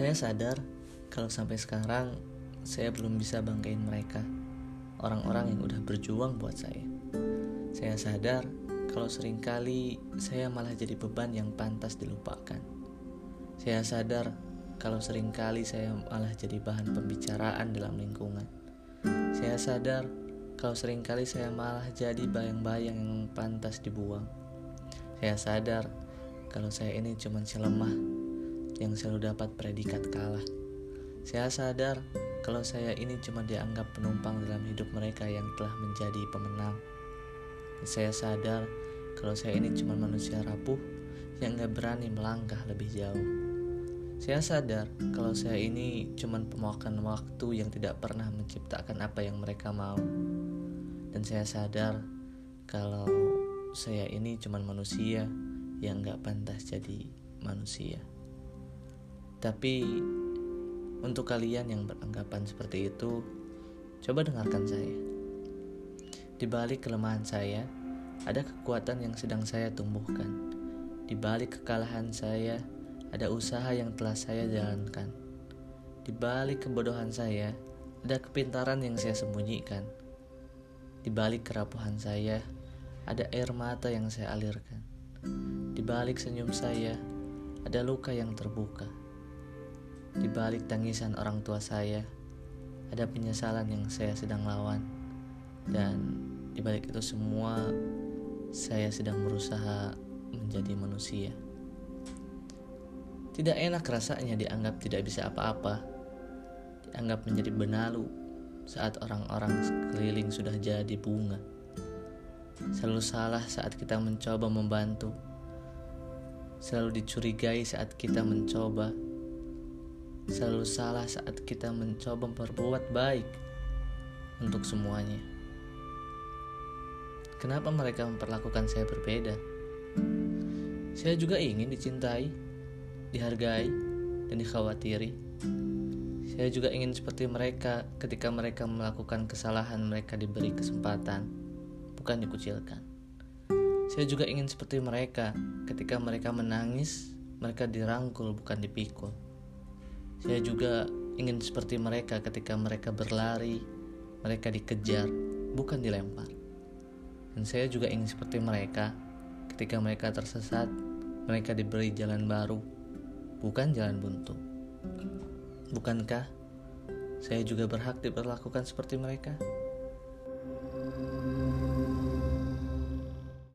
Saya sadar kalau sampai sekarang saya belum bisa banggain mereka, orang-orang yang udah berjuang buat saya. Saya sadar kalau sering kali saya malah jadi beban yang pantas dilupakan. Saya sadar kalau sering kali saya malah jadi bahan pembicaraan dalam lingkungan. Saya sadar kalau sering kali saya malah jadi bayang-bayang yang pantas dibuang. Saya sadar kalau saya ini cuma si yang selalu dapat predikat kalah. Saya sadar kalau saya ini cuma dianggap penumpang dalam hidup mereka yang telah menjadi pemenang. Saya sadar kalau saya ini cuma manusia rapuh yang gak berani melangkah lebih jauh. Saya sadar kalau saya ini cuma pemakan waktu yang tidak pernah menciptakan apa yang mereka mau. Dan saya sadar kalau saya ini cuma manusia yang gak pantas jadi manusia. Tapi untuk kalian yang beranggapan seperti itu, coba dengarkan saya. Di balik kelemahan saya, ada kekuatan yang sedang saya tumbuhkan. Di balik kekalahan saya, ada usaha yang telah saya jalankan. Di balik kebodohan saya, ada kepintaran yang saya sembunyikan. Di balik kerapuhan saya, ada air mata yang saya alirkan. Di balik senyum saya, ada luka yang terbuka. Di balik tangisan orang tua saya, ada penyesalan yang saya sedang lawan. Dan di balik itu semua, saya sedang berusaha menjadi manusia. Tidak enak rasanya dianggap tidak bisa apa-apa, dianggap menjadi benalu saat orang-orang sekeliling sudah jadi bunga. Selalu salah saat kita mencoba membantu, selalu dicurigai saat kita mencoba selalu salah saat kita mencoba berbuat baik untuk semuanya. Kenapa mereka memperlakukan saya berbeda? Saya juga ingin dicintai, dihargai, dan dikhawatiri. Saya juga ingin seperti mereka ketika mereka melakukan kesalahan mereka diberi kesempatan, bukan dikucilkan. Saya juga ingin seperti mereka ketika mereka menangis, mereka dirangkul bukan dipikul. Saya juga ingin seperti mereka ketika mereka berlari, mereka dikejar, bukan dilempar. Dan saya juga ingin seperti mereka ketika mereka tersesat, mereka diberi jalan baru, bukan jalan buntu. Bukankah saya juga berhak diperlakukan seperti mereka?